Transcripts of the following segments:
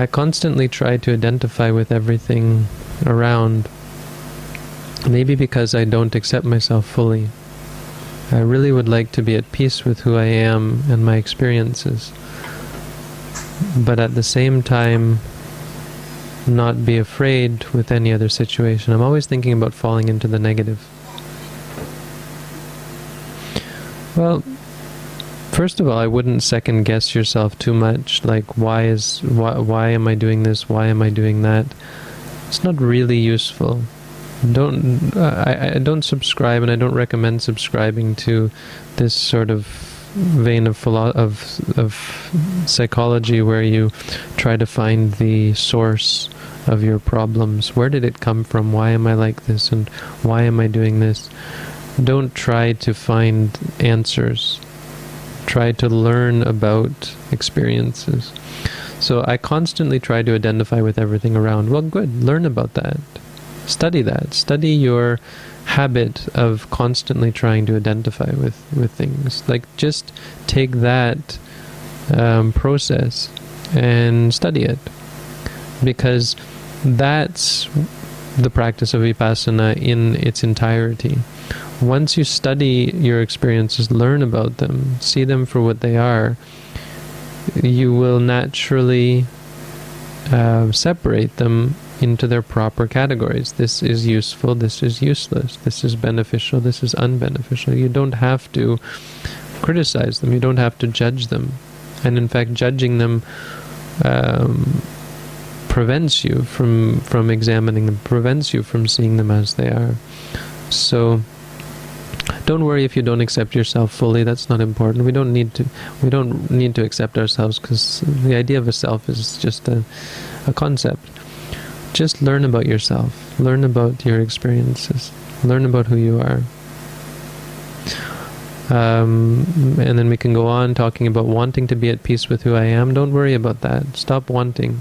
I constantly try to identify with everything around, maybe because I don't accept myself fully. I really would like to be at peace with who I am and my experiences, but at the same time, not be afraid with any other situation. I'm always thinking about falling into the negative. Well, first of all, I wouldn't second guess yourself too much. Like, why is why why am I doing this? Why am I doing that? It's not really useful. Don't I, I don't subscribe, and I don't recommend subscribing to this sort of vein of philo- of of psychology where you try to find the source of your problems. Where did it come from? Why am I like this? And why am I doing this? Don't try to find answers. Try to learn about experiences. So I constantly try to identify with everything around. Well, good. Learn about that. Study that. Study your habit of constantly trying to identify with, with things. Like, just take that um, process and study it. Because that's the practice of vipassana in its entirety. Once you study your experiences, learn about them, see them for what they are, you will naturally uh, separate them into their proper categories. This is useful, this is useless, this is beneficial, this is unbeneficial. You don't have to criticize them, you don't have to judge them. And in fact, judging them um, prevents you from, from examining them, prevents you from seeing them as they are. So, don't worry if you don't accept yourself fully that's not important we don't need to we don't need to accept ourselves because the idea of a self is just a, a concept just learn about yourself, learn about your experiences, learn about who you are. Um, and then we can go on talking about wanting to be at peace with who I am. Don't worry about that. Stop wanting.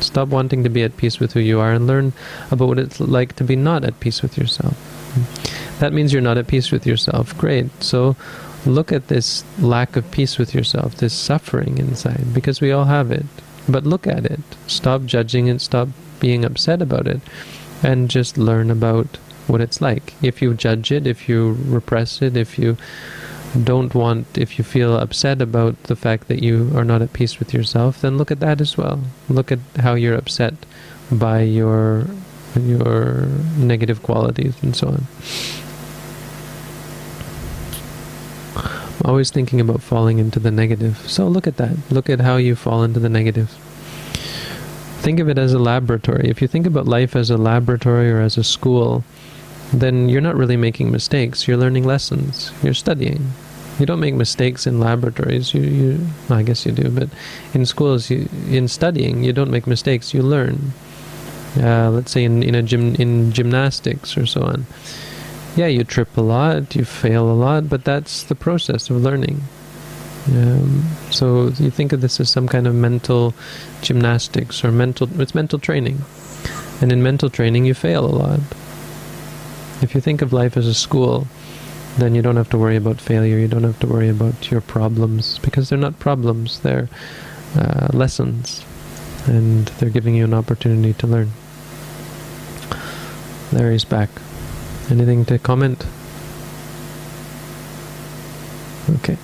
Stop wanting to be at peace with who you are and learn about what it's like to be not at peace with yourself. That means you're not at peace with yourself. Great. So look at this lack of peace with yourself, this suffering inside, because we all have it. But look at it. Stop judging it. Stop being upset about it and just learn about what it's like. If you judge it, if you repress it, if you don't want, if you feel upset about the fact that you are not at peace with yourself, then look at that as well. Look at how you're upset by your your negative qualities and so on. I'm always thinking about falling into the negative. So look at that. Look at how you fall into the negative. Think of it as a laboratory. If you think about life as a laboratory or as a school, then you're not really making mistakes. You're learning lessons. You're studying. You don't make mistakes in laboratories. You, you I guess you do, but in schools, you, in studying, you don't make mistakes. You learn. Uh, let's say in in a gym in gymnastics or so on. Yeah, you trip a lot, you fail a lot, but that's the process of learning. Um, so you think of this as some kind of mental gymnastics or mental, it's mental training. And in mental training, you fail a lot. If you think of life as a school, then you don't have to worry about failure. You don't have to worry about your problems because they're not problems, they're uh, lessons. And they're giving you an opportunity to learn. Larry's back. Anything to comment? Okay.